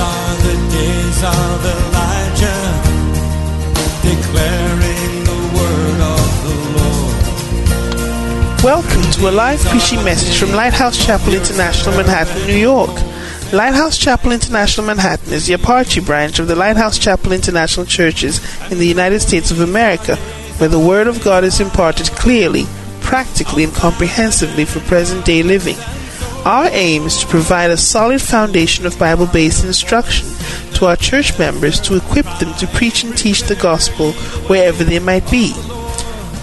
are the days of Elijah, declaring the word of the Lord. Welcome to a live preaching message from Lighthouse Chapel International, Manhattan, New York. Lighthouse Chapel International Manhattan is the Apache branch of the Lighthouse Chapel International Churches in the United States of America, where the Word of God is imparted clearly, practically, and comprehensively for present day living. Our aim is to provide a solid foundation of Bible based instruction to our church members to equip them to preach and teach the gospel wherever they might be.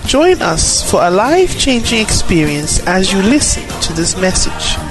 Join us for a life changing experience as you listen to this message.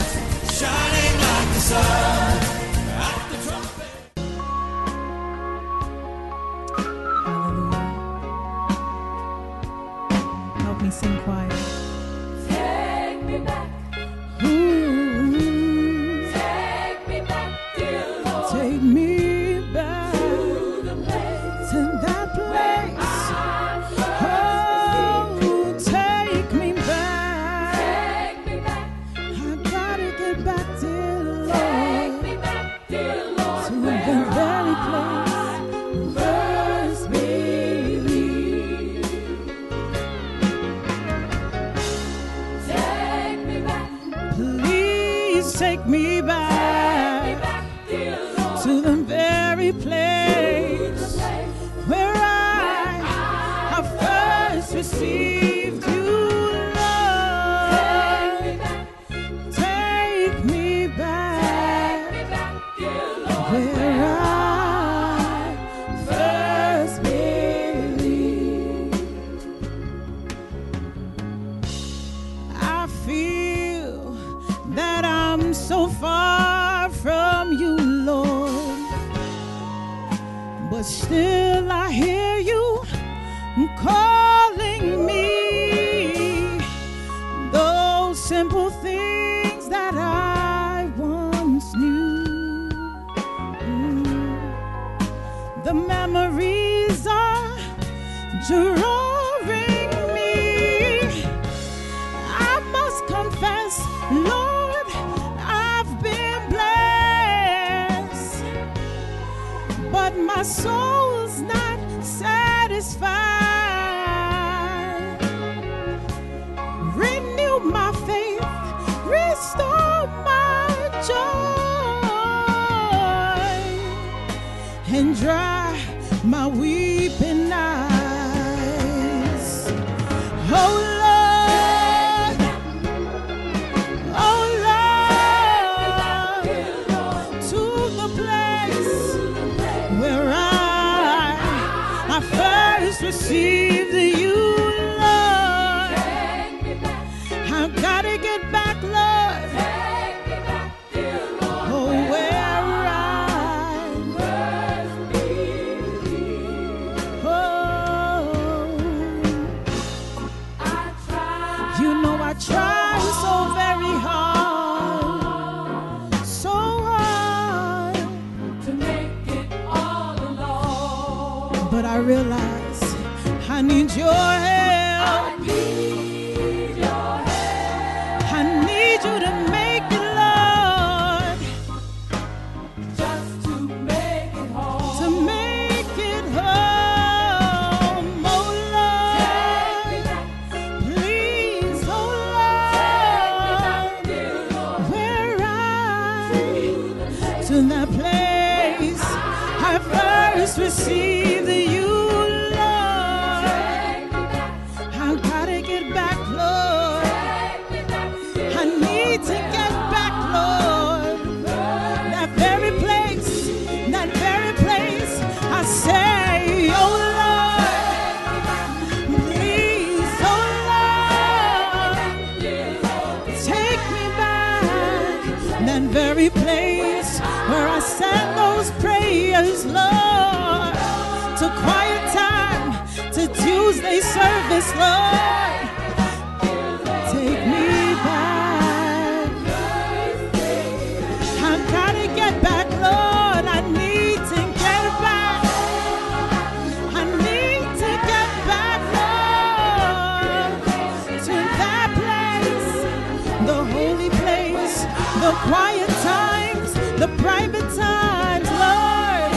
the quiet times, the private times, Lord.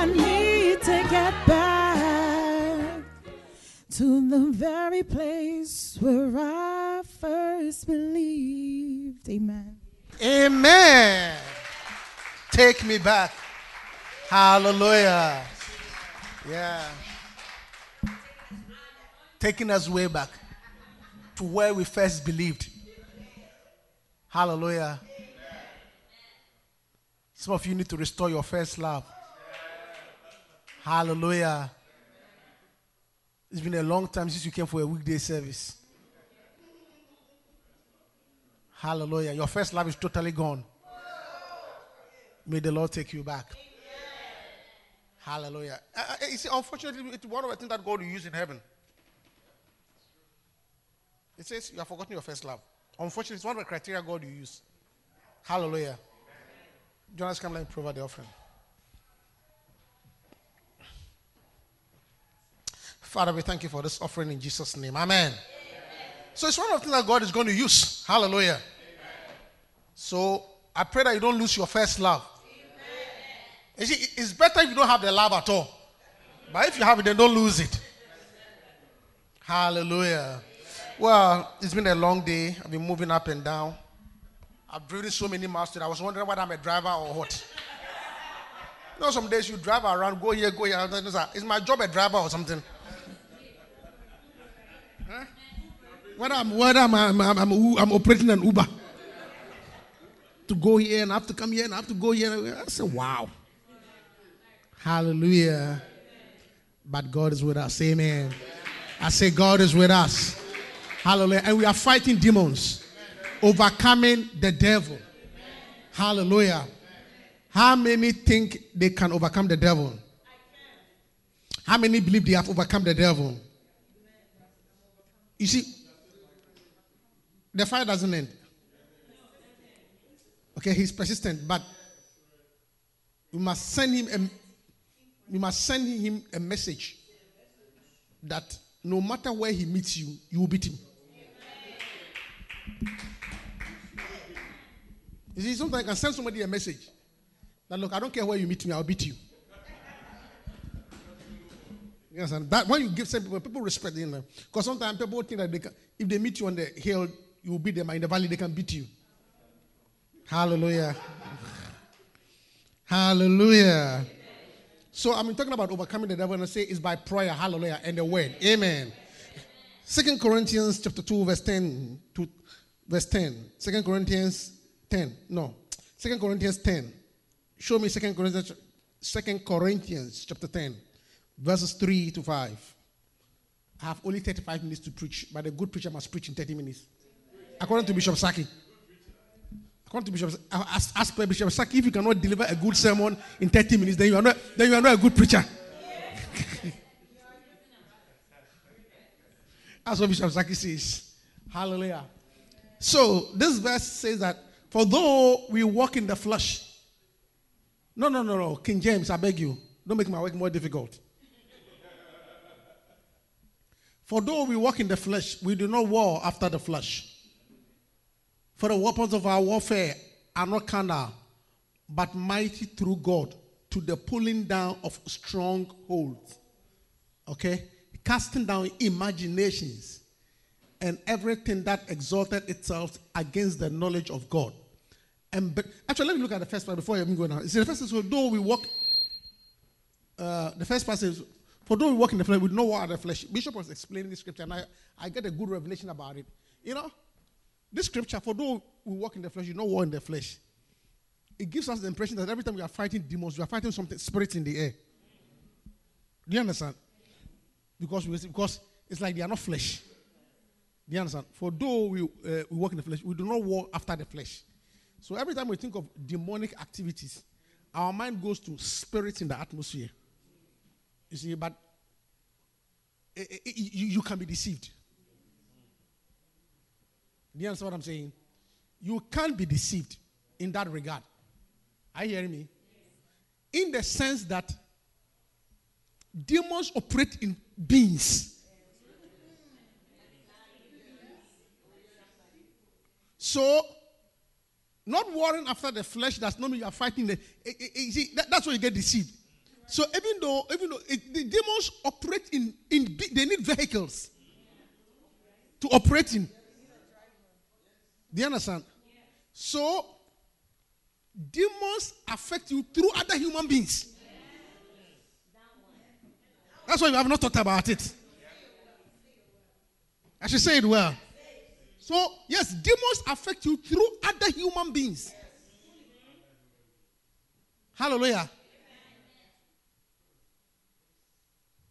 I need to get back to the very place where I first believed. Amen. Amen. Take me back. Hallelujah. Yeah. Taking us way back to where we first believed. Hallelujah. Some of you need to restore your first love. Hallelujah. It's been a long time since you came for a weekday service. Hallelujah. Your first love is totally gone. May the Lord take you back. Hallelujah. Uh, uh, you see, unfortunately, it's one of the things that God will use in heaven. It says you have forgotten your first love. Unfortunately, it's one of the criteria God will use. Hallelujah. Jonas, come let me provide the offering. Father, we thank you for this offering in Jesus' name. Amen. So it's one of the things that God is going to use. Hallelujah. So I pray that you don't lose your first love. You see, it's better if you don't have the love at all. But if you have it, then don't lose it. Hallelujah. Well, it's been a long day. I've been moving up and down. I've driven so many miles today. I was wondering whether I'm a driver or what. You know, some days you drive around, go here, go here. Is my job a driver or something? Huh? Whether I'm, whether I'm, I'm, I'm, I'm, I'm operating an Uber to go here and I have to come here and I have to go here. I say, wow. Hallelujah. But God is with us. Amen. I say, God is with us. Hallelujah. And we are fighting demons, overcoming the devil. Hallelujah. How many think they can overcome the devil? How many believe they have overcome the devil? You see, the fight doesn't end. Okay, he's persistent, but we must send him a, we must send him a message that no matter where he meets you, you will beat him. You see, sometimes I can send somebody a message that look, I don't care where you meet me, I'll beat you. You understand? That when you give some people, people respect them. Because sometimes people think that they can, if they meet you on the hill, you will beat them. and In the valley, they can beat you. Hallelujah. Hallelujah. So I'm talking about overcoming the devil, and I say it's by prayer. Hallelujah. And the word. Amen. Second Corinthians chapter 2, verse 10 to verse 10. Second Corinthians 10. No. Second Corinthians 10. Show me Second Corinthians, Second Corinthians chapter 10, verses 3 to 5. I have only 35 minutes to preach, but a good preacher must preach in 30 minutes. According to Bishop Saki. According to Bishop, as, as per Bishop Saki, if you cannot deliver a good sermon in 30 minutes, then you are not, then you are not a good preacher. That's what Bishop Saki says. Hallelujah. So this verse says that for though we walk in the flesh, no, no, no, no, King James, I beg you, don't make my work more difficult. For though we walk in the flesh, we do not war after the flesh. For the weapons of our warfare are not carnal, but mighty through God to the pulling down of strongholds. Okay? Casting down imaginations and everything that exalted itself against the knowledge of God. And but, actually, let me look at the first part before I even go now. See, the first is, so though we walk, uh, the first part says, for though we walk in the flesh, we know what are the flesh. Bishop was explaining this scripture, and I, I get a good revelation about it. You know, this scripture, for though we walk in the flesh, you know war in the flesh. It gives us the impression that every time we are fighting demons, we are fighting something spirits in the air. Do you understand? Because we, because it's like they are not flesh. Do you understand? For though we, uh, we walk in the flesh, we do not walk after the flesh. So every time we think of demonic activities, our mind goes to spirits in the atmosphere. You see, but eh, eh, you, you can be deceived. Do you understand what I'm saying? You can't be deceived in that regard. Are you hearing me? In the sense that demons operate in beings. So, not warring after the flesh does not mean you are fighting the. eh, eh, you see, that- that's where you get deceived. So even though even though it, the demons operate in in they need vehicles to operate in. Do you understand? So demons affect you through other human beings. That's why we have not talked about it. I should say it well. So, yes, demons affect you through other human beings. Hallelujah.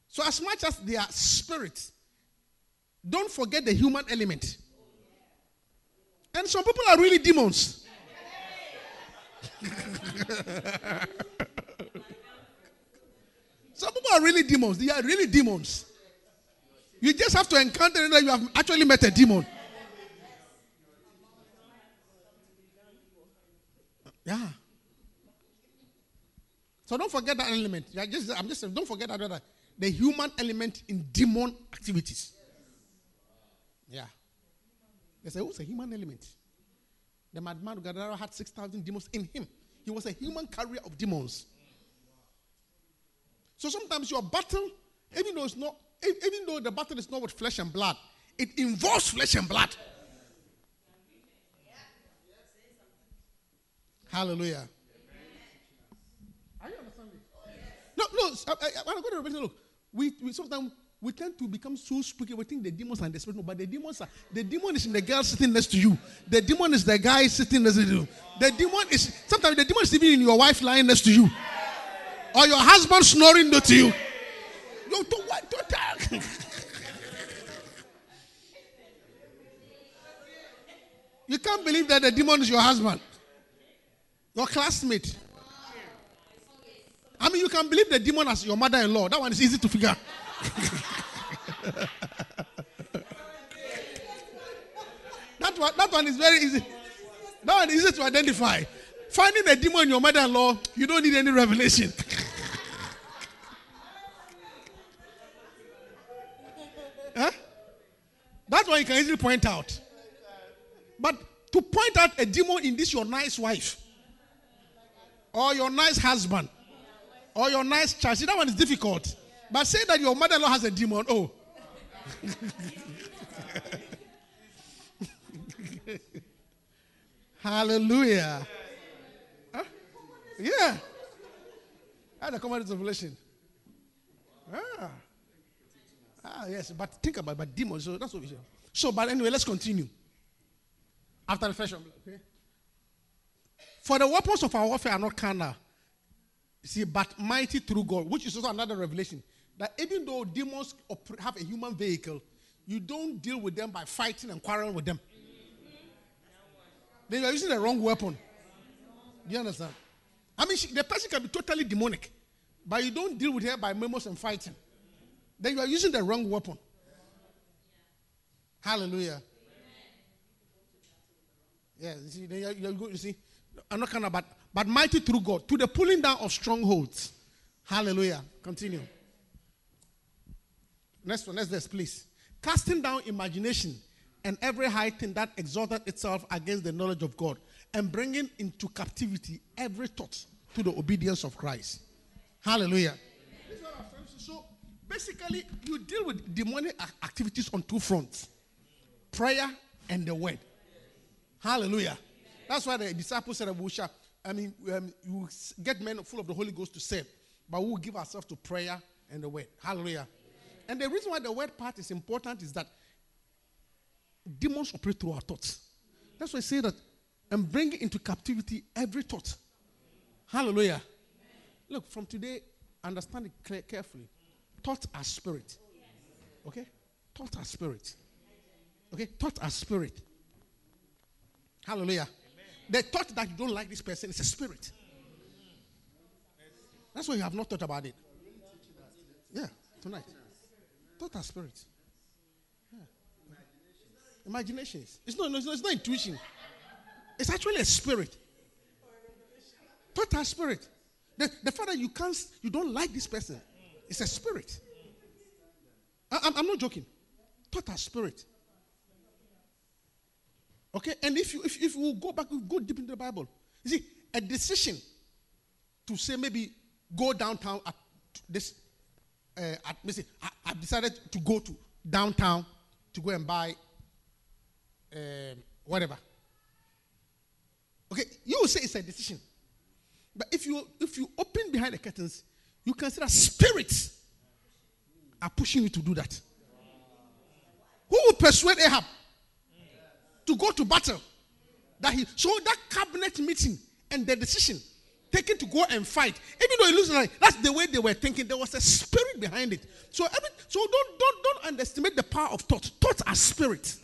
So, as much as they are spirits, don't forget the human element. And some people are really demons. some people are really demons. They are really demons. You just have to encounter that you have actually met a demon. Yeah. So don't forget that element. Yeah, just, I'm just don't forget that, the human element in demon activities. Yeah. They say, who's a human element? The madman Gadara had 6,000 demons in him. He was a human carrier of demons. So sometimes your battle, even though it's not, even though the battle is not with flesh and blood, it involves flesh and blood. Hallelujah. Are you understanding? No, no. I, I, when I go to look, we, we sometimes we tend to become so spooky. We think the demons are in the spirit, no, but the demons are the demon is in the girl sitting next to you. The demon is the guy sitting next to you. The demon is sometimes the demon is even in your wife lying next to you, or your husband snoring next to you. You don't want to talk. you can't believe that the demon is your husband, your classmate. I mean, you can believe the demon as your mother-in-law. That one is easy to figure. that one, that one is very easy. That one is easy to identify. Finding a demon in your mother-in-law, you don't need any revelation. huh? That one you can easily point out. But to point out a demon in this your nice wife, or your nice husband, or your nice child, see that one is difficult. But say that your mother-in-law has a demon, oh. Hallelujah. Huh? Yeah. That's a common revelation. Ah. Ah, yes, but think about but demons. So that's what we say. So, but anyway, let's continue. After the first one, okay? For the weapons of our warfare are not carnal. See, but mighty through God, which is also another revelation. That even though demons have a human vehicle, you don't deal with them by fighting and quarreling with them. Then you are using the wrong weapon. Do you understand? I mean, she, the person can be totally demonic, but you don't deal with her by memos and fighting. Then you are using the wrong weapon. Hallelujah. Yeah, you see, then you, you, see, I'm not kind of, but, but mighty through God to the pulling down of strongholds. Hallelujah. Continue. Next one, next verse, please. Casting down imagination and every high thing that exalted itself against the knowledge of God, and bringing into captivity every thought to the obedience of Christ. Hallelujah. This. So basically, you deal with demonic activities on two fronts prayer and the word. Hallelujah. That's why the disciples said, we shall, I mean, um, you get men full of the Holy Ghost to serve, but we'll give ourselves to prayer and the word. Hallelujah. And the reason why the word part is important is that demons operate through our thoughts. That's why I say that and bring into captivity every thought. Hallelujah. Look, from today, understand it carefully. Thoughts are spirit. Okay? Thoughts are spirit. Okay? Thoughts are spirit. Hallelujah. The thought that you don't like this person is a spirit. That's why you have not thought about it. Yeah, tonight. Thought are spirit. Yeah. Imaginations. It's not, it's not, it's not intuition. It's actually a spirit. Thought are spirit. The, the fact that you can't, you don't like this person, it's a spirit. I, I'm, I'm not joking. Thought are spirit. Okay, and if you if, if you go back, you go deep into the Bible. You see, a decision to say maybe go downtown at this. Uh, at, listen, I, I decided to go to downtown to go and buy um, whatever. Okay, you will say it's a decision, but if you if you open behind the curtains, you can see that spirits are pushing you to do that. Who will persuade Ahab to go to battle? That he so that cabinet meeting and the decision taken to go and fight, even though it looks like that's the way they were thinking, there was a spirit behind it. So every so don't don't don't underestimate the power of thought. Thoughts are spirit.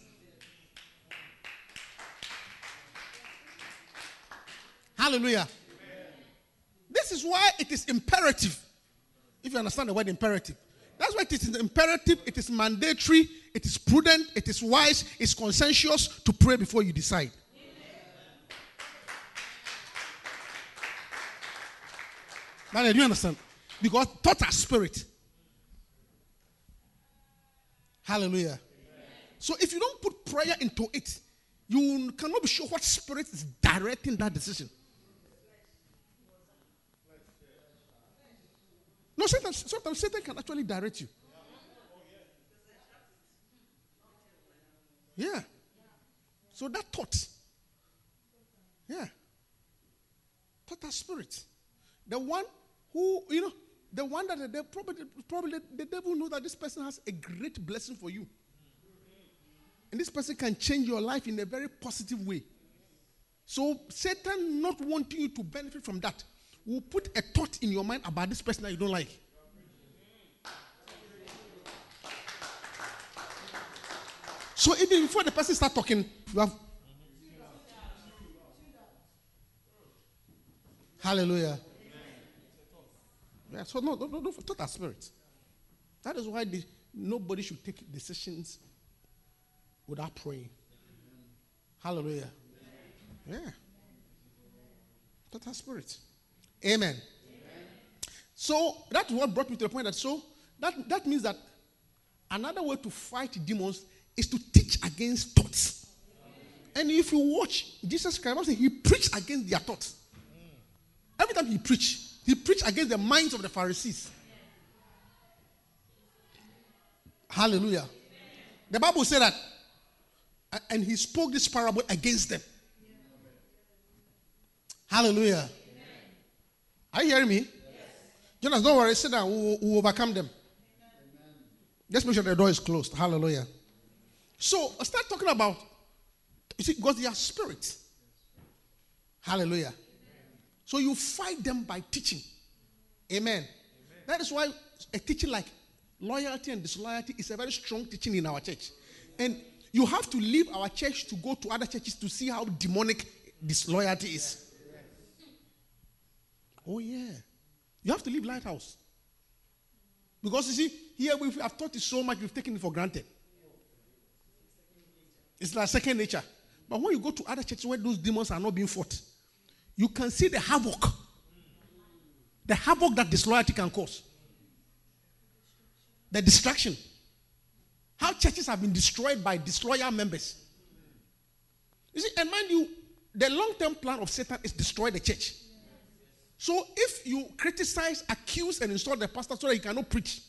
Hallelujah. This is why it is imperative. If you understand the word imperative, that's why it is imperative, it is mandatory, it is prudent, it is wise, it's consensuous to pray before you decide. Now, do you understand? Because thoughts are spirit. Hallelujah. So if you don't put prayer into it, you cannot be sure what spirit is directing that decision. No, sometimes, sometimes Satan can actually direct you. Yeah. So that thought. Yeah. Thought are spirit. The one who, you know, the one that the probably, probably the, devil knows that this person has a great blessing for you. And this person can change your life in a very positive way. So Satan not wanting you to benefit from that will put a thought in your mind about this person that you don't like. So even before the person start talking, you have Hallelujah. Yeah, so no, no thought are spirit. That is why the, nobody should take decisions without praying. Hallelujah. Yeah. Are spirit. Amen. So that's what brought me to the point that so that, that means that another way to fight demons is to teach against thoughts. And if you watch Jesus Christ, he preached against their thoughts. Every time he preached, he preached against the minds of the Pharisees. Hallelujah. The Bible said that, and he spoke this parable against them. Hallelujah. Are you hearing me? Jonas, don't worry. Sit down. We will, overcome them. Just make sure the door is closed. Hallelujah. So start talking about, you see, because they are spirits. Hallelujah. So you fight them by teaching. Amen. That is why a teaching like loyalty and disloyalty is a very strong teaching in our church. And you have to leave our church to go to other churches to see how demonic disloyalty is. Oh, yeah. You have to leave Lighthouse. Because you see, here we have taught it so much, we've taken it for granted. It's like second nature. But when you go to other churches where those demons are not being fought, you can see the havoc. The havoc that disloyalty can cause. The distraction. How churches have been destroyed by disloyal members. You see, and mind you, the long term plan of Satan is destroy the church. So if you criticize, accuse, and install the pastor so that he cannot preach,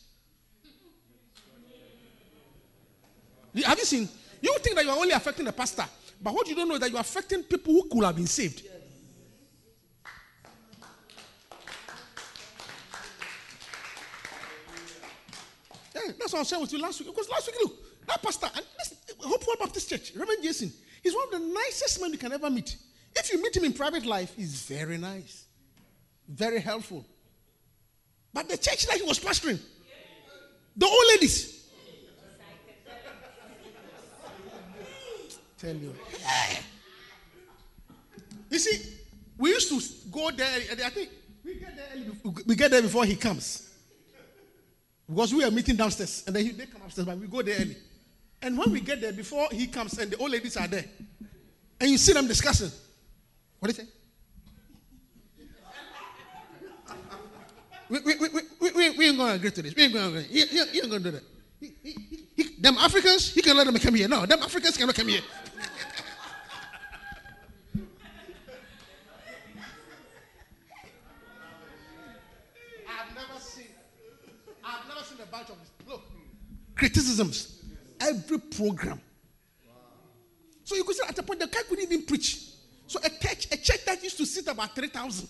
have you seen? You think that you are only affecting the pastor, but what you don't know is that you are affecting people who could have been saved. Yeah, that's what I was saying with you last week. Because last week, look, that pastor, and this Hopeful Baptist Church, Reverend Jason, he's one of the nicest men you can ever meet. If you meet him in private life, he's very nice, very helpful. But the church that he was pastoring, the old ladies, tell you. You see, we used to go there. I think we get there, we get there before he comes. Because we are meeting downstairs. And then he, they come upstairs, but we go there early. And when we get there, before he comes and the old ladies are there, and you see them discussing. What do you say? We, we, we, we, we, we ain't going to agree to this. We ain't going to agree. He, he, he ain't going to do that. He, he, he, he- them Africans, he can let them come here. No, them Africans cannot come here. I've never seen. I've never seen a bunch of this. Look, criticisms, every program. So you could say at a point the guy couldn't even preach. So a church, a church that used to sit about three thousand.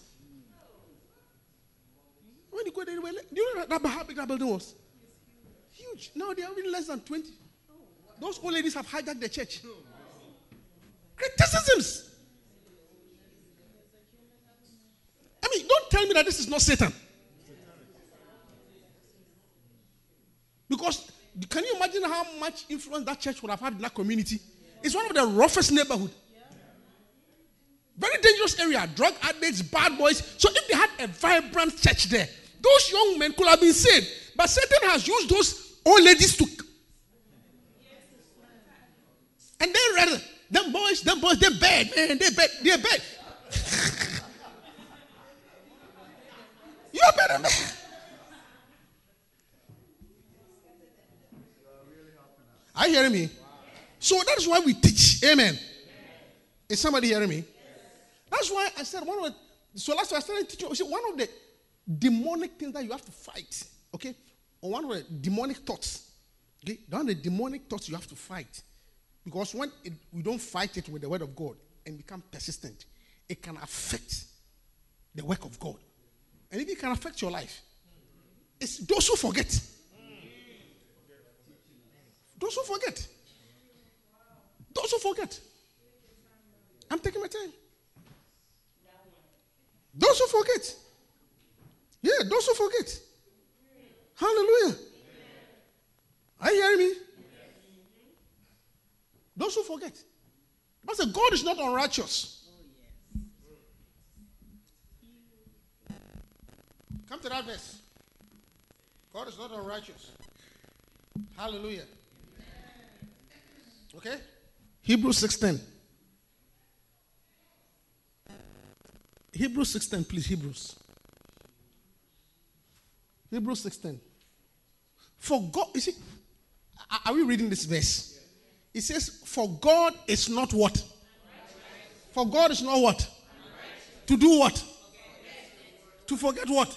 When you go there, do you know that, how big that building was? Huge. Now they are even less than twenty. Those old ladies have hijacked the church. Criticisms. I mean, don't tell me that this is not Satan. Because can you imagine how much influence that church would have had in that community? It's one of the roughest neighborhood. Very dangerous area. Drug addicts, bad boys. So if they had a vibrant church there, those young men could have been saved. But Satan has used those old ladies to. And they rather, them boys, them boys, they're bad, man. They're bad. They're bad. You're better, man. Are you hearing me? So that's why we teach. Amen. Is somebody hearing me? That's why I said one of the, so last I started teaching. One of the demonic things that you have to fight, okay, or one the demonic thoughts, okay, one the demonic thoughts you have to fight, because when it, we don't fight it with the word of God and become persistent, it can affect the work of God, and if it can affect your life. It's those who forget. Those who forget. Those who forget. I'm taking my time. Those who forget. Yeah, don't who forget. Hallelujah. Are you hearing me? Don't who forget. But say God is not unrighteous. Come to that verse. God is not unrighteous. Hallelujah. Okay? Hebrews 6:10. Hebrews 6:10, please. Hebrews. Hebrews 6:10. For God, you see, are- we reading this verse? It says, For God is not what? For God is not what? To do what? To forget what?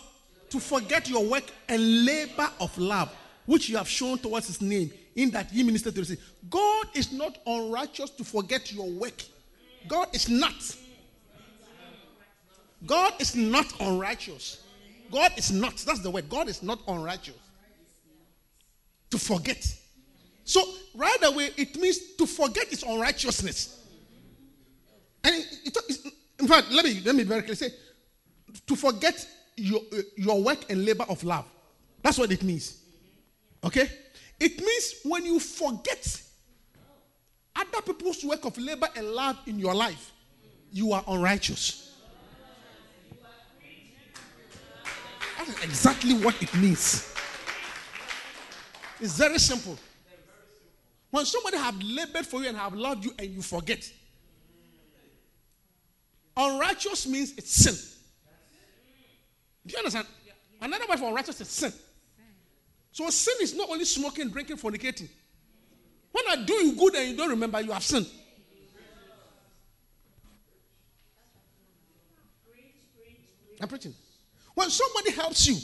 To forget your work and labor of love, which you have shown towards his name, in that ye minister to the. God is not unrighteous to forget your work. God is not. God is not unrighteous. God is not. That's the word. God is not unrighteous. To forget. So, right away, it means to forget is unrighteousness. And it, it- in fact, let me let me very clearly say, to forget your your work and labor of love. That's what it means. Okay? It means when you forget other people's work of labor and love in your life, you are unrighteous. Exactly what it means. It's very simple. When somebody have labored for you and have loved you and you forget, unrighteous means it's sin. Do you understand? Another word for unrighteous is sin. So sin is not only smoking, drinking, fornicating. When I do you good and you don't remember, you have sinned. I'm preaching. When somebody helps you,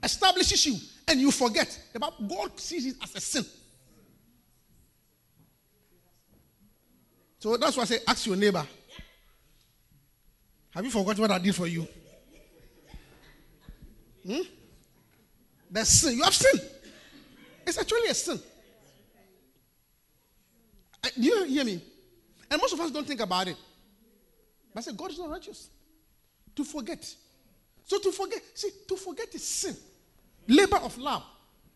establishes you, and you forget, God sees it as a sin. So that's why I say, ask your neighbor. Have you forgotten what I did for you? Hmm? The sin. You have sinned. It's actually a sin. Do you hear me? And most of us don't think about it. But I say, God is not righteous. To forget. So to forget, see, to forget is sin. Labor of love.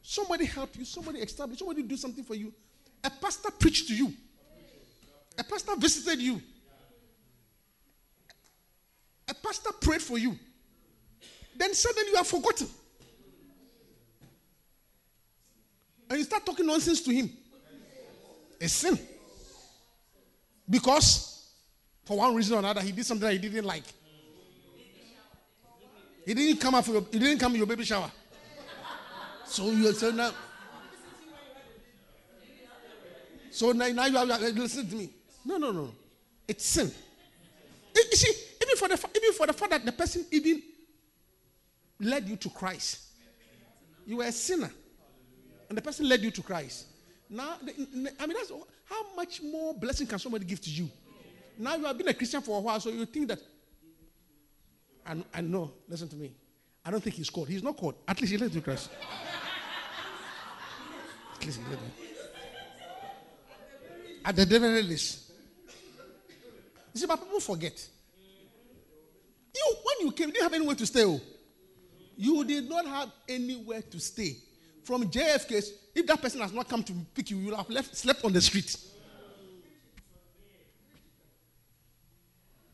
Somebody help you, somebody establish, somebody do something for you. A pastor preached to you. A pastor visited you. A pastor prayed for you. Then suddenly you are forgotten. And you start talking nonsense to him. A sin. Because for one reason or another, he did something that he didn't like. He didn't come for your, he didn't come your baby shower. So you so now. So now, now you have listen to me. No, no, no. It's sin. You see, even for the even for the fact that the person even led you to Christ. You were a sinner. And the person led you to Christ. Now, I mean, that's how much more blessing can somebody give to you? Now you have been a Christian for a while, so you think that. I, I know, listen to me. I don't think he's called. He's not called. At least he led to Christ. At least he led you. At the very least. You see, but people forget. You, when you came, you didn't have anywhere to stay. oh. You did not have anywhere to stay. From JFK, if that person has not come to pick you, you will have left, slept on the street.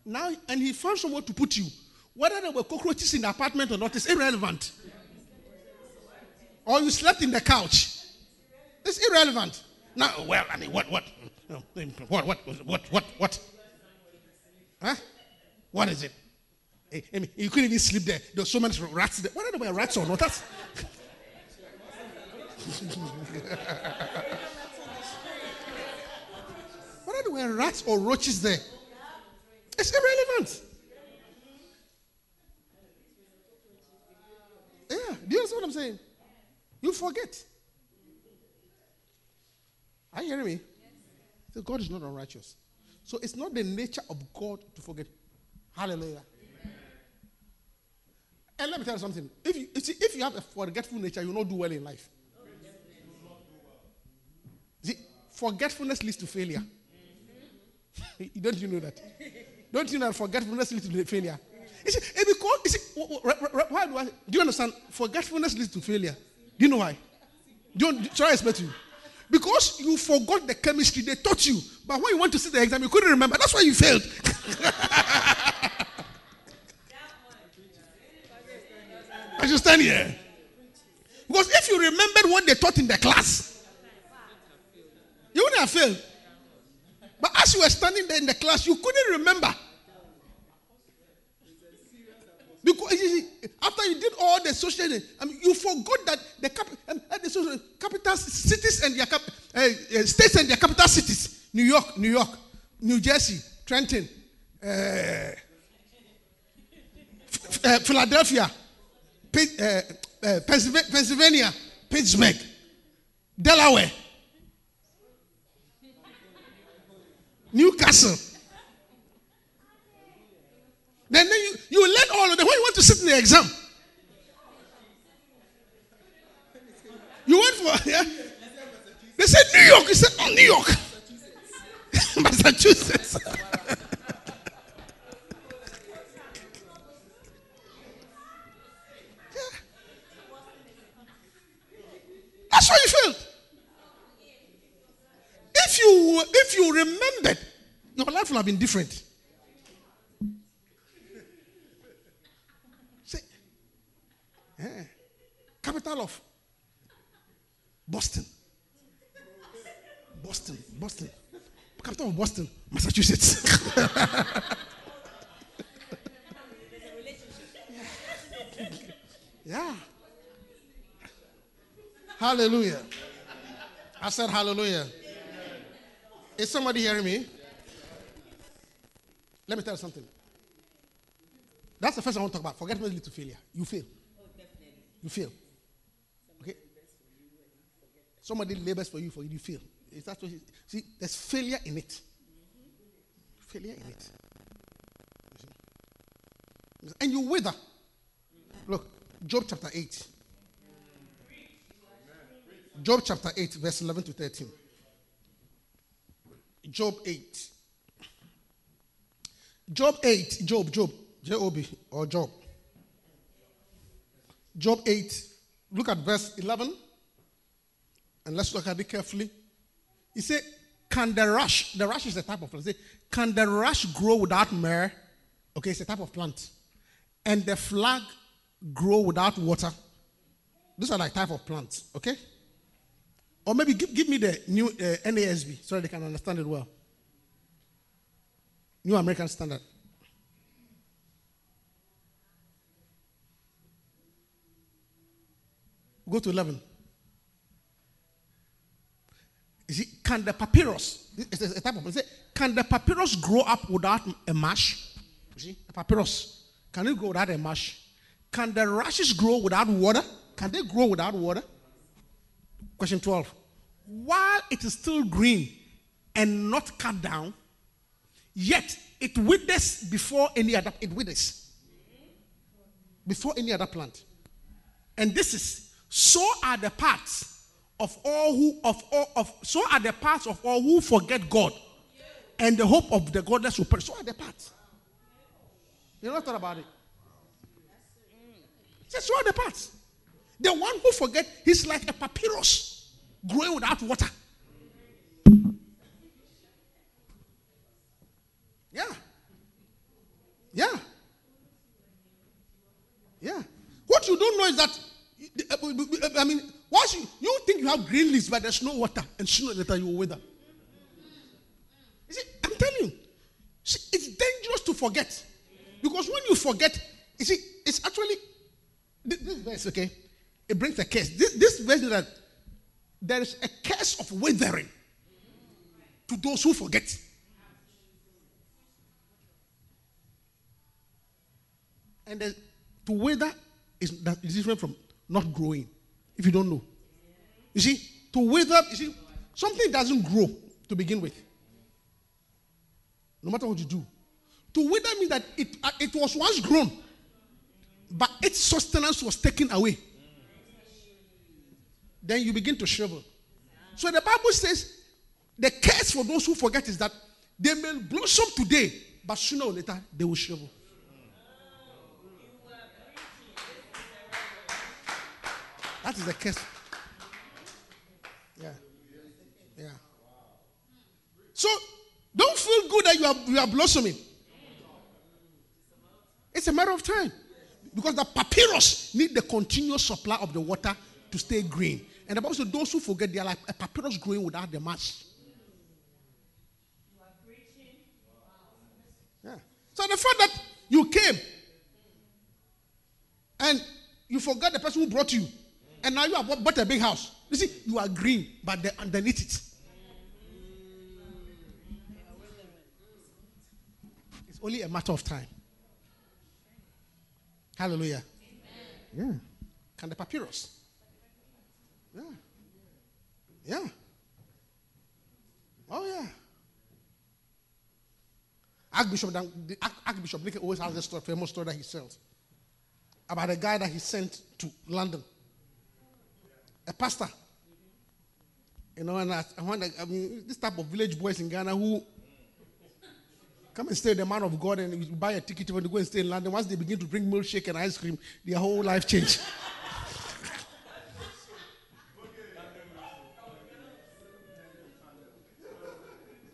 Now, and he found somewhere to put you. Whether there were cockroaches in the apartment or not is irrelevant. Or you slept in the couch. It's irrelevant. Now, well, I mean, what, what, what, what, what, what, what? Huh? What is it? Eh, I mean, you couldn't even sleep there. There were so many rats there. Whether there were rats or not, that's. Whether there were rats or roaches there, it's irrelevant. Yeah, do you understand what I'm saying? You forget. Are you hearing me? So God is not unrighteous. So it's not the nature of God to forget. Hallelujah. And let me tell you something. If you, you see, if you have a forgetful nature, you will not do well in life. See, forgetfulness leads to failure. Don't you know that? Don't you know that forgetfulness leads to failure? You see, eh, because, you see, why do, I, do you understand? Forgetfulness leads to failure. Do you know why? Do you, shall I explain to you? Because you forgot the chemistry they taught you, but when you went to sit the exam, you couldn't remember. That's why you failed. I should stand here. Because if you remembered what they taught in the class, you wouldn't have failed. But as you were standing there in the class, you couldn't remember. Because you see, after you did all the social, I mean, you forgot that the, cap, um, uh, the social, capital cities and their cap, uh, uh, states and their capital cities: New York, New York, New Jersey, Trenton, uh, uh, Philadelphia, uh, Pennsylva- Pennsylvania, Pittsburgh, Delaware, Newcastle. Then, then you, you learn all of them. When you want to sit in the exam, you went for, yeah? They said New York. You said, oh, New York. Massachusetts. That's why you failed. If you if you remembered, your life would have been different. Say, eh, capital of Boston. Boston, Boston. Capital of Boston, Massachusetts. yeah. Hallelujah. I said hallelujah. Is somebody hearing me? Let me tell you something. That's the first I want to talk about. Forget me to failure. You fail. You fail. Okay? Somebody labors for you, for you, you fail. Is that what see? There's failure in it. Failure in it. You? And you wither. Look, Job chapter 8. Job chapter 8, verse 11 to 13. Job 8. Job 8, Job, Job, J O B, or Job. Job 8, look at verse 11. And let's look at it carefully. He said, Can the rush, the rush is a type of plant. Said, Can the rush grow without myrrh? Okay, it's a type of plant. And the flag grow without water. These are like type of plants, okay? Or maybe give, give me the new uh, NASB so they can understand it well. New American Standard. Go to 11. You see, can the papyrus, it's a type of, you see, can the papyrus grow up without a mash? You see, a papyrus, can it grow without a mash? Can the rushes grow without water? Can they grow without water? Question 12. While it is still green and not cut down, yet it withers before any other it withers. Before any other plant. And this is so are the parts of all who of all of so are the parts of all who forget God and the hope of the godless will perish. So are the parts. You know thought about it. Just so are the parts. The one who forget he's like a papyrus growing without water. Yeah. Yeah. Yeah. What you don't know is that, I mean, once you, you think you have green leaves, but there's no water, and sooner or later you will wither. You see, I'm telling you, see, it's dangerous to forget. Because when you forget, you see, it's actually, this, this verse, okay, it brings a curse. This, this verse that there is a curse of withering to those who forget. And then to wither is, that is different from not growing, if you don't know. You see, to wither, you see, something doesn't grow to begin with. No matter what you do. To wither means that it, uh, it was once grown, but its sustenance was taken away. Then you begin to shrivel. So the Bible says the curse for those who forget is that they may blossom today, but sooner or later they will shrivel. That is the case. Yeah. Yeah. So don't feel good that you are, you are blossoming. It's a matter of time. Because the papyrus need the continuous supply of the water to stay green. And the Bible those who forget they are like a papyrus growing without the mass. Yeah. So the fact that you came and you forgot the person who brought you, and now you have bought- a big house. You see, you are green, but the, underneath it, it's only a matter of time. Hallelujah. Yeah. Can the papyrus? Yeah. Yeah. Oh yeah. Archbishop, the Archbishop Nicky always has this story, famous story that he tells about a guy that he sent to London, a pastor. You know, and I, I wonder, I mean, this type of village boys in Ghana who come and stay with the man of God and you buy a ticket when go and stay in London. Once they begin to bring milkshake and ice cream, their whole life change.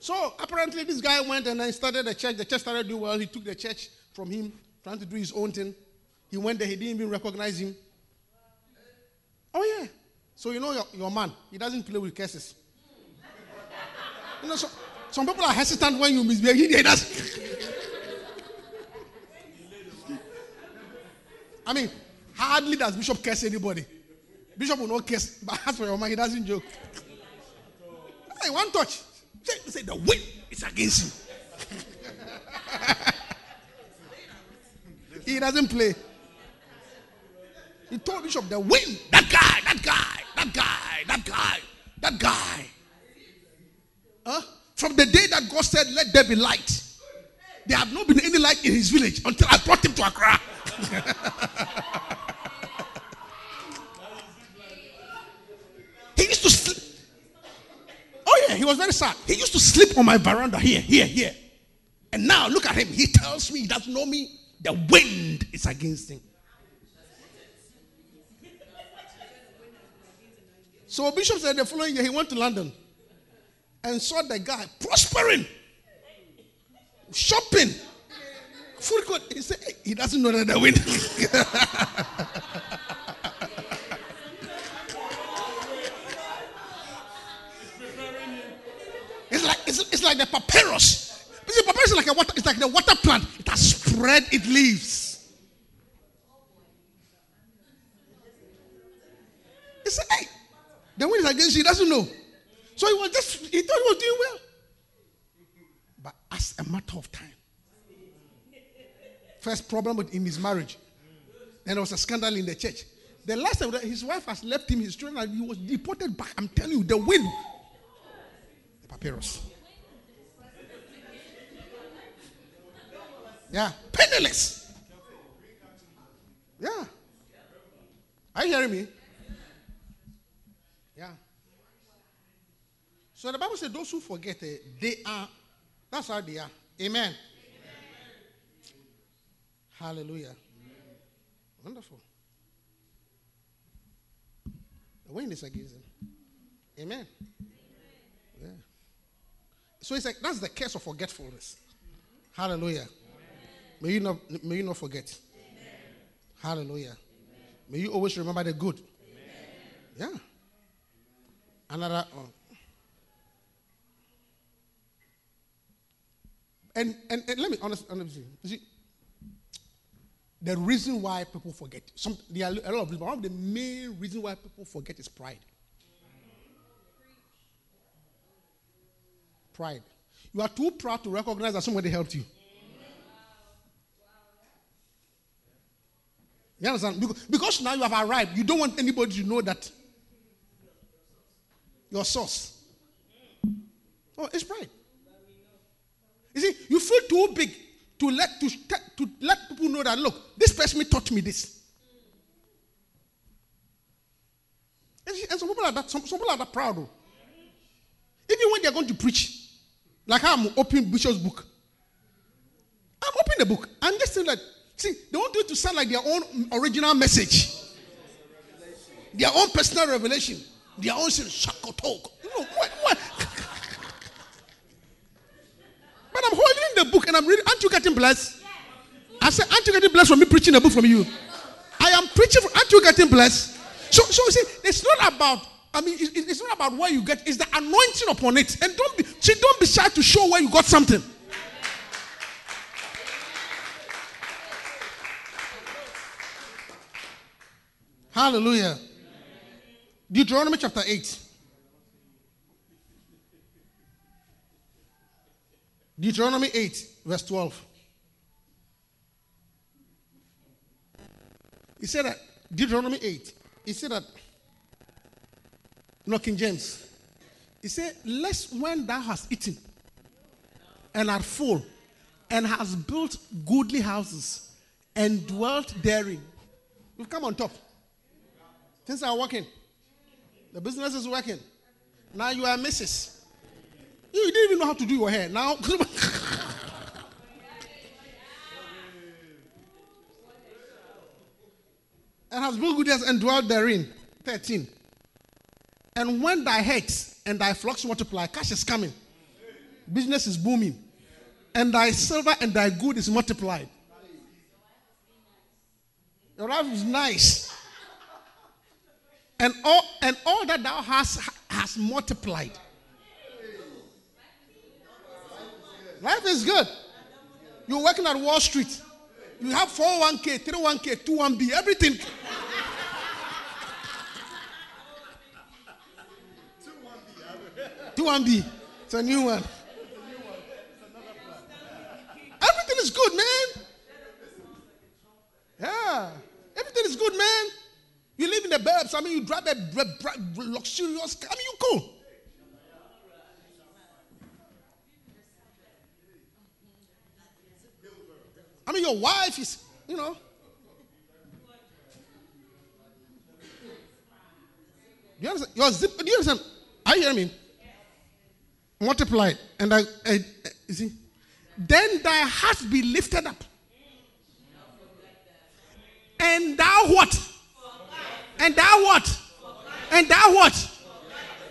So apparently, this guy went and then started a church. The church started doing well. He took the church from him, trying to do his own thing. He went there. He didn't even recognize him. So you know your, your man. He doesn't play with curses. You know, so, some people are hesitant when you misbehave. He does. I mean, hardly does Bishop curse anybody. Bishop will not curse, but as for your man, he doesn't joke. Hey, one touch. Say, say the wind is against you. he doesn't play. He told Bishop the wind, that guy, that guy, that guy, that guy, that guy. Huh? From the day that God said, Let there be light, there have not been any light in his village until I brought him to Accra. he used to sleep. Oh, yeah, he was very sad. He used to sleep on my veranda here, here, here. And now look at him. He tells me he doesn't know me. The wind is against him. So Bishop said the following year he went to London and saw the guy prospering, shopping, food court. He said "Hey, he doesn't know that the wind. it's like it's, it's like the papyrus. You see, papyrus is like a water. It's like the water plant. It has spread its leaves. He said, "Hey, the wind is against you." He doesn't know. So he was just. He thought he was doing well. But as a matter of time, first problem with- in his marriage, then there was a scandal in the church. The last time his wife has left him, his children, and he was deported back. I'm telling you, the wind. The papyrus. Yeah, penniless. Yeah. Are you hearing me? Yeah. So the Bible says those who forget, they are, that's how they are. Amen. Hallelujah. Wonderful. The wind is against them. Amen. Yeah. So it's like that's the curse of forgetfulness. Hallelujah. May you not may you not forget. Hallelujah. May you always remember the good. Yeah. Another oh. And, and and let me honestly you. See the reason why people forget some there are a lot of reasons but one of the main reasons why people forget is pride. Pride. You are too proud to recognize that somebody helped you. You understand? Because, because now you have arrived you don't want anybody to know that your source. Oh it's pride you see, you feel too big to let to, to let people know that look, this person taught me this. And, and some people are that some, some people are that proud. Though. Even when they are going to preach, like I'm opening Bishop's book. I'm opening the book. I'm just saying that see, they want it to sound like their own original message. Their own personal revelation. Their own shako talk. You know, what, what? But The book and I'm reading. Aren't you getting blessed? I said, Aren't you getting blessed from me preaching a book from you? I am preaching. For, aren't you getting blessed? So, so you see, it's not about. I mean, it- it's not about where you get. It's the anointing upon it. And don't be. See, don't be shy to show where you got something. Hallelujah. Deuteronomy chapter 8. Deuteronomy 8, verse 12. He said that, Deuteronomy 8, he said that, no, King James. He said, Lest when thou hast eaten and art full and hast built goodly houses and dwelt therein, you've come on top. Things are working. The business is working. Now you are Mrs. You didn't even know how to do your hair. Now, and has built good and dwelt therein. 13. And when thy herds and thy flocks multiply, cash is coming. Business is booming. And thy silver and thy good is multiplied. Your life is nice. And all and all that thou hast has multiplied. Life is good. You're working at Wall Street. You have 401k, 31k, 21b, everything. Two oh one B. It's a new one. Everything is good, man. Yeah. Everything is good, man. You live in the burbs. I mean, you drive a luxurious car. I mean, you cool. I mean, your wife is, you know. Do you understand? Your zip, do you understand? Are you hearing me? Multiplied. And I, I, you see, then thy heart be lifted up. And thou what? And thou what? And thou what?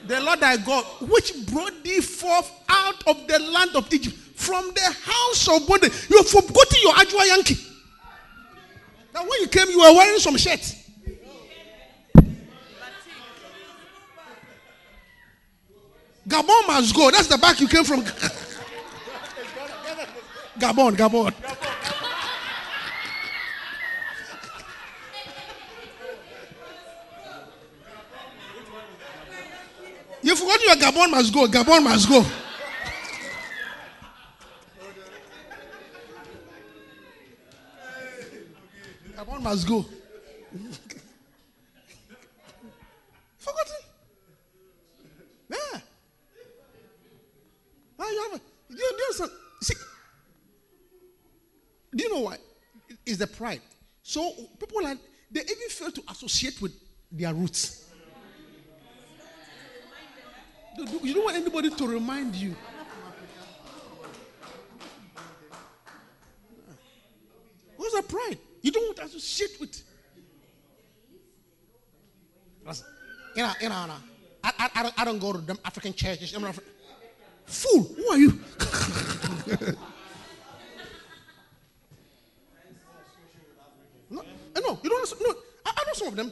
The Lord thy God, which brought thee forth out of the land of Egypt, from the house of bondage. You have forgotten your Ajwa Yankee. Now, when you came, you were wearing some shirt. Ghana must go. That's the back you came from. Ghana, Ghana. You forgot your Ghana must go. Ghana must go. must go. Forgotten. Yeah. You have. A, you understand? See, do you know why? It's the pride. So people are they even fail to associate with their roots. You don't want anybody to remind you. Who's the pride? You don't want to associate with. You know, you know, you I, I, I, don't, go to them African churches. I'm not, fool, who are you? no, eh, no, you don't. No, I, I know some of them.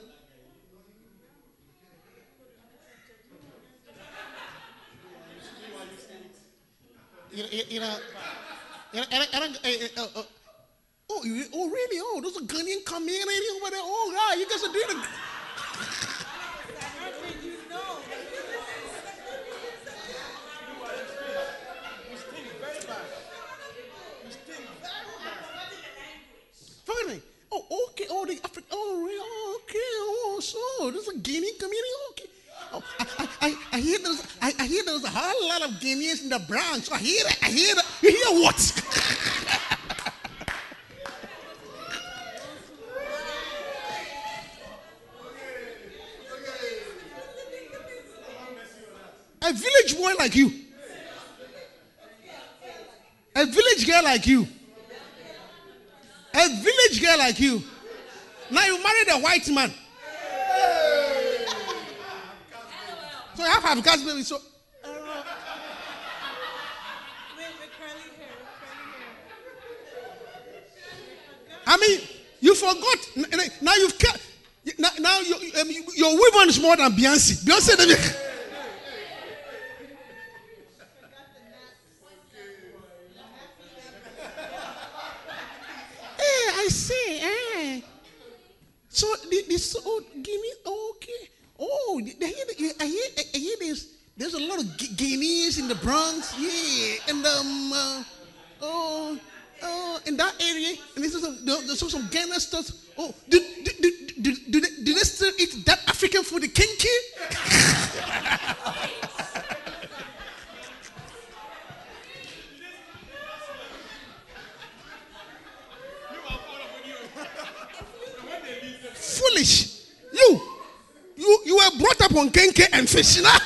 You know, you you know, you know, I- and I- eh, eh, uh, uh, oh, you, oh, really? Oh, those are Ghanaian community over there. Oh, yeah, you guys are doing it. Finally. Oh, okay. Oh, the African. Oh, really? Oh, okay. Oh, so this is a Guinean community. Okay. Oh, I, I, I, I hear there's I, I hear there's a whole lot of Guineans in the Bronx. I hear. I hear. You hear what? like you. A village girl like you. A village girl like you. Now you married a white man. So you have African baby. So With, with curly hair, with curly hair. I mean, you forgot. Now you've now, now you, um, you- your woman is more than Beyonce. Beyonce. they- Hey, I say, eh. So the, the so oh, Guinea, oh, okay. Oh, the, the, the, I hear, I hear there's there's a lot of Gu- Guineans in the Bronx, yeah, and um, uh, oh, oh, in that area, and there's some there- there's some Ghana stuff. Oh, did did did, did, did, they, did they still eat that African food, the kenke? Foolish, you, you you were brought up on kenke and fish, nah?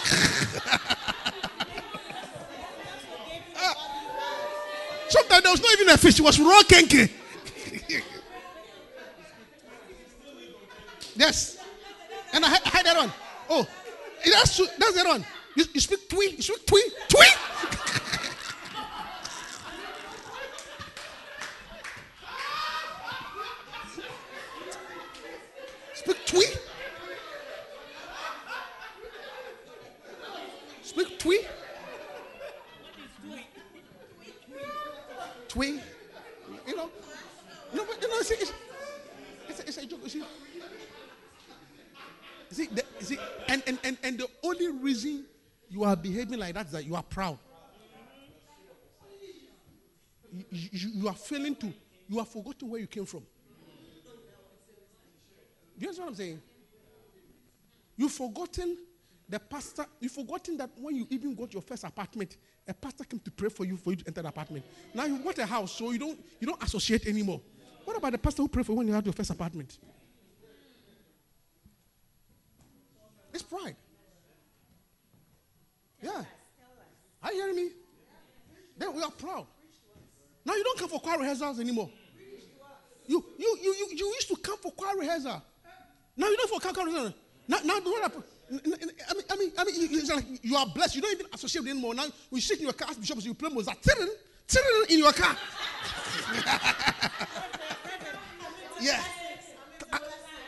Sometimes there was not even a fish, it yes. And I had, I had that one. Oh, that's, that's that one. You, you speak Twi, you speak Twi, Twi. speak Twi. Speak Twi. Twi. You know. No, but you know, it's, it's, it's, a, it's a joke. You see, You see, the, you see and, and, and, and the only reason you are behaving like that that you are proud. You, you, you are failing to, you are forgotten where you came from. Do you understand what I'm saying? You've forgotten the pastor, you've forgotten that when you even got your first apartment, a pastor came to pray for you for you to enter the apartment. Now you got a house, so you don't you don't associate anymore. What about the pastor who prayed for you when you had your first apartment? It's pride. Yeah. Are you hearing me? Then we are proud. Now you don't come for choir rehearsals anymore. You you you you, you used to come for choir rehearsal. Now you don't for choir rehearsal. Now now what happened? I mean, I mean, I mean, you, it's like you are blessed. You don't even associate with it anymore. Now, you sit in your car, as bishop, you play Mozart, tirin, tirin in your car. yeah. I-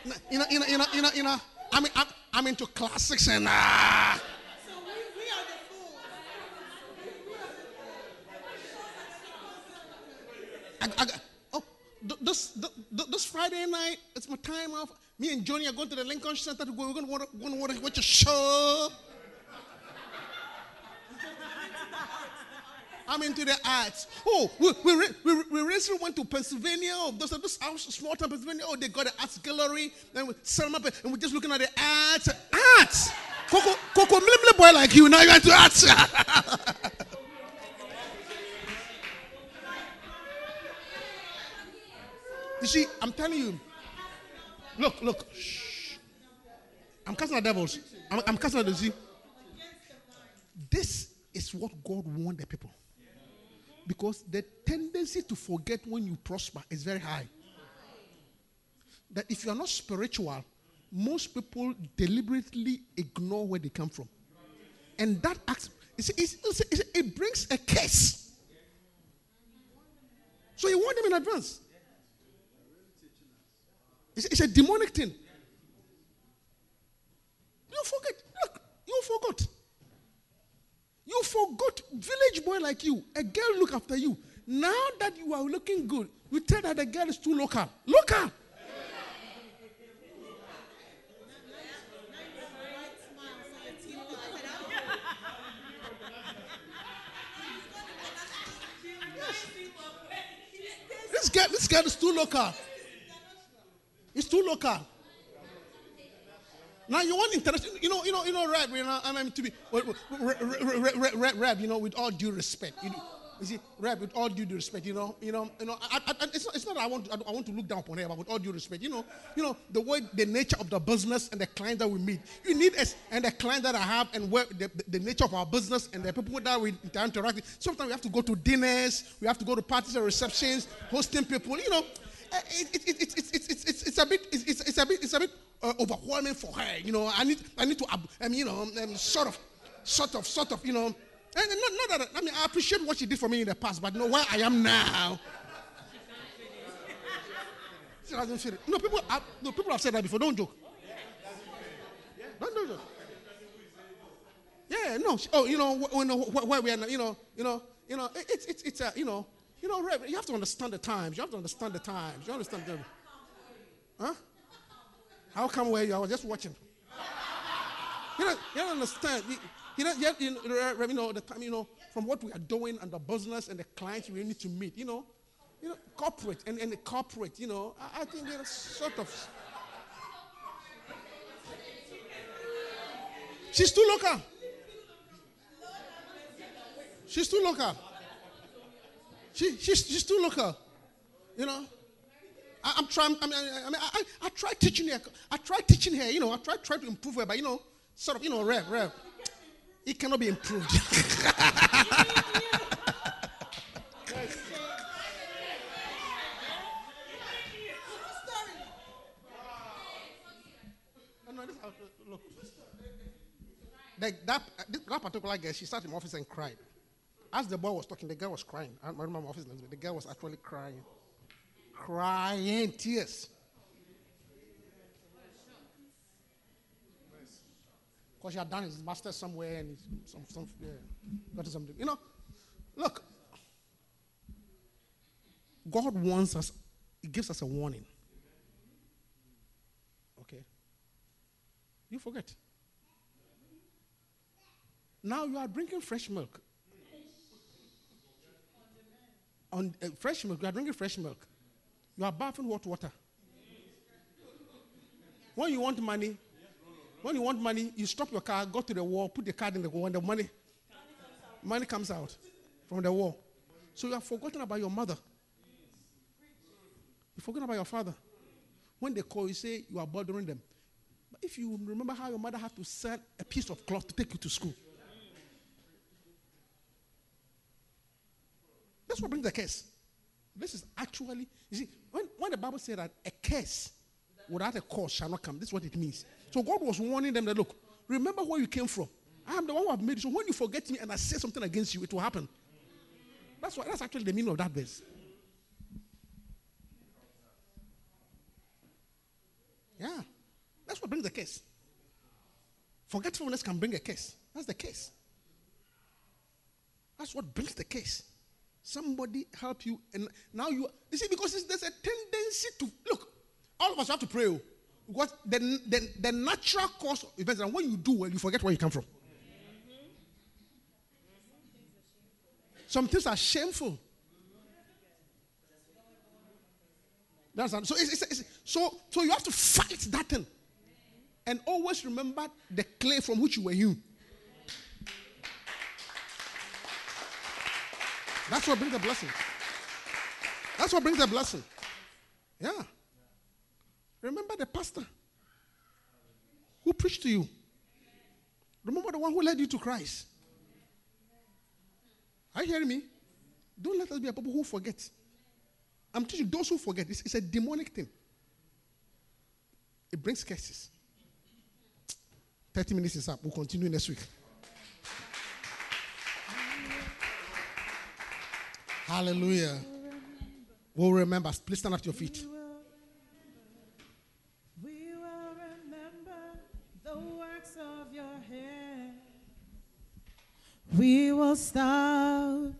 know, you know, you know, you know, you know. I mean, I'm, I'm into classics and ah. So we, we are the fools. I, I, oh, th- this, th- th- this Friday night, it's my time off. Me and Johnny are going to the Lincoln Center to go. We're going to want going to watch, watch a show. I'm into the arts. Oh, we, we, we, we recently went to Pennsylvania. Oh, this house, small town Pennsylvania. Oh, they got an arts gallery. And we set them up and we're just looking at the arts. Arts! Coco, Coco, boy like you. Now you're into arts. see, I'm telling you. Look, look. Shh. I'm casting the devils. I'm, I'm casting the see. This is what God warned the people. Because the tendency to forget when you prosper is very high. That if you are not spiritual, most people deliberately ignore where they come from. And that acts, it's, it's, it's, it brings a curse. So you warn them in advance. It's, it's a demonic thing. You forget. Look, you forgot. You forgot. Village boy like you, a girl look after you. Now that you are looking good, you tell that the girl is too local. Local. This girl, this girl is too local. It's too local. Now you want international, you know, you know, you know, rap, you know, to be rap, you know, with all due respect, you, know, you see, rap with all due respect, you know, you know, you know, I, I, it's, not, it's not I want, to, I want to look down upon her, but with all due respect, you know, you know, the way, the nature of the business and the clients that we meet, you need us and the clients that I have and where the, the, nature of our business and the people that we interact with. Sometimes we have to go to dinners, we have to go to parties and receptions, hosting people, you know, uh, it, it's, a bit, it's, it's, a bit, it's a bit uh, overwhelming for her. You know, I need, I need to, I mean, you know, um, sort of, sort of, sort of, you know. And not, not that I mean, I appreciate what she did for me in the past, but you know where I am now. She doesn't feel it. No, people, have, no, people have said that before. Don't joke. Don't, don't joke. Yeah, no. Oh, you know, wh- wh- where we are now, you know, you know, you know, it's, it's, it's a, you know, you know, Rev, you have to understand the times. You have to understand the times. You understand them. Huh? How come where you? I was just watching. You don't, you don't understand. You, you know, you, you, know, you know, the time, you know, from what we are doing and the business and the clients we need to meet, you know, you know, corporate and, and the corporate, you know, I, I think they're sort of. She's too local. She's too local. She, she's, she's too local. You know? I, I'm trying, I mean, I, I, mean I, I try teaching her. I try teaching her, you know, I try, try to improve her, but, you know, sort of, you know, Rev, Rev. It cannot be improved. Look. That, that, particular girl, she sat in office and cried. As the boy was talking, the girl was crying. I remember my office, the girl was actually crying. Crying, tears. Because she had done his master somewhere and some, some, yeah, got something. You know, look, God wants us, He gives us a warning. Okay? You forget. Now you are drinking fresh milk. On uh, fresh milk, you are drinking fresh milk. You are bathing hot water. When you want money, when you want money, you stop your car, go to the wall, put the card in the wall, and the money, money comes out from the wall. So you have forgotten about your mother. You forgotten about your father. When they call, you say you are bothering them. But if you remember how your mother had to sell a piece of cloth to take you to school, that's what brings the curse. This is actually, you see, when, when the Bible said that a curse without a cause shall not come, this is what it means. So God was warning them that, look, remember where you came from. I am the one who have made you. So when you forget me and I say something against you, it will happen. That's why that's actually the meaning of that verse. Yeah. That's what brings the case. Forgetfulness can bring a case. That's the case. That's what brings the case. Somebody help you, and now you you see because there's a tendency to look. All of us have to pray oh, What the, the the natural cause of events, and when you do well, you forget where you come from. Some things are shameful. That's so. It's, it's, it's, so so you have to fight that thing, and always remember the clay from which you were hewn. That's what brings the blessing. That's what brings the blessing. Yeah. Remember the pastor who preached to you. Remember the one who led you to Christ. Are you hearing me? Don't let us be a people who forget. I'm teaching those who forget. It's, it's a demonic thing. It brings curses. 30 minutes is up. We'll continue next week. Hallelujah. We'll remember. Please stand up to your feet. We will remember the works of your hand. We will stop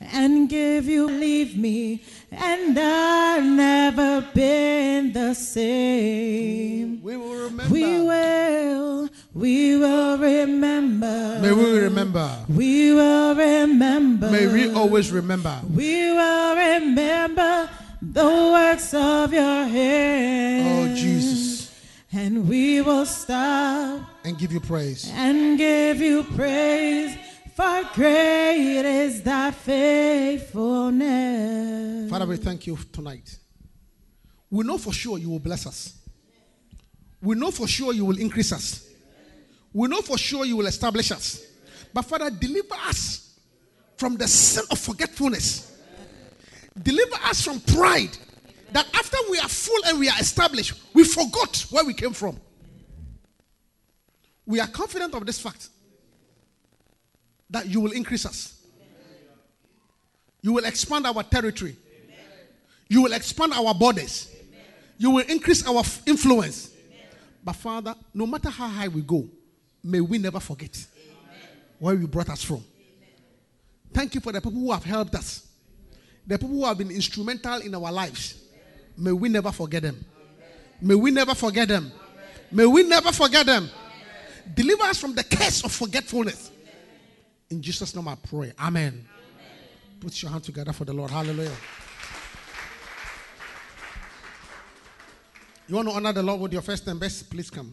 and give you leave me, and I've never been the same. We will remember. We will, we will remember. May we remember. We will remember. May we always remember. We will remember the works of your hand. Oh, Jesus. And we will stop And give you praise. and give you praise, for great is thy faithfulness. Father, we thank you tonight. We know for sure you will bless us. We know for sure you will increase us. We know for sure you will establish us. But Father, deliver us from the sin of forgetfulness. Deliver us from pride. That after we are full and we are established, we forgot where we came from. We are confident of this fact that you will increase us. You will expand our territory. You will expand our borders. You will increase our influence. But Father, no matter how high we go, may we never forget where you brought us from. Thank you for the people who have helped us, the people who have been instrumental in our lives. May we never forget them. May we never forget them. May we never forget them. Deliver us from the curse of forgetfulness. In Jesus' name I pray. Amen. Put your hand together for the Lord. Hallelujah. You want to honor the Lord with your first and best? Please come.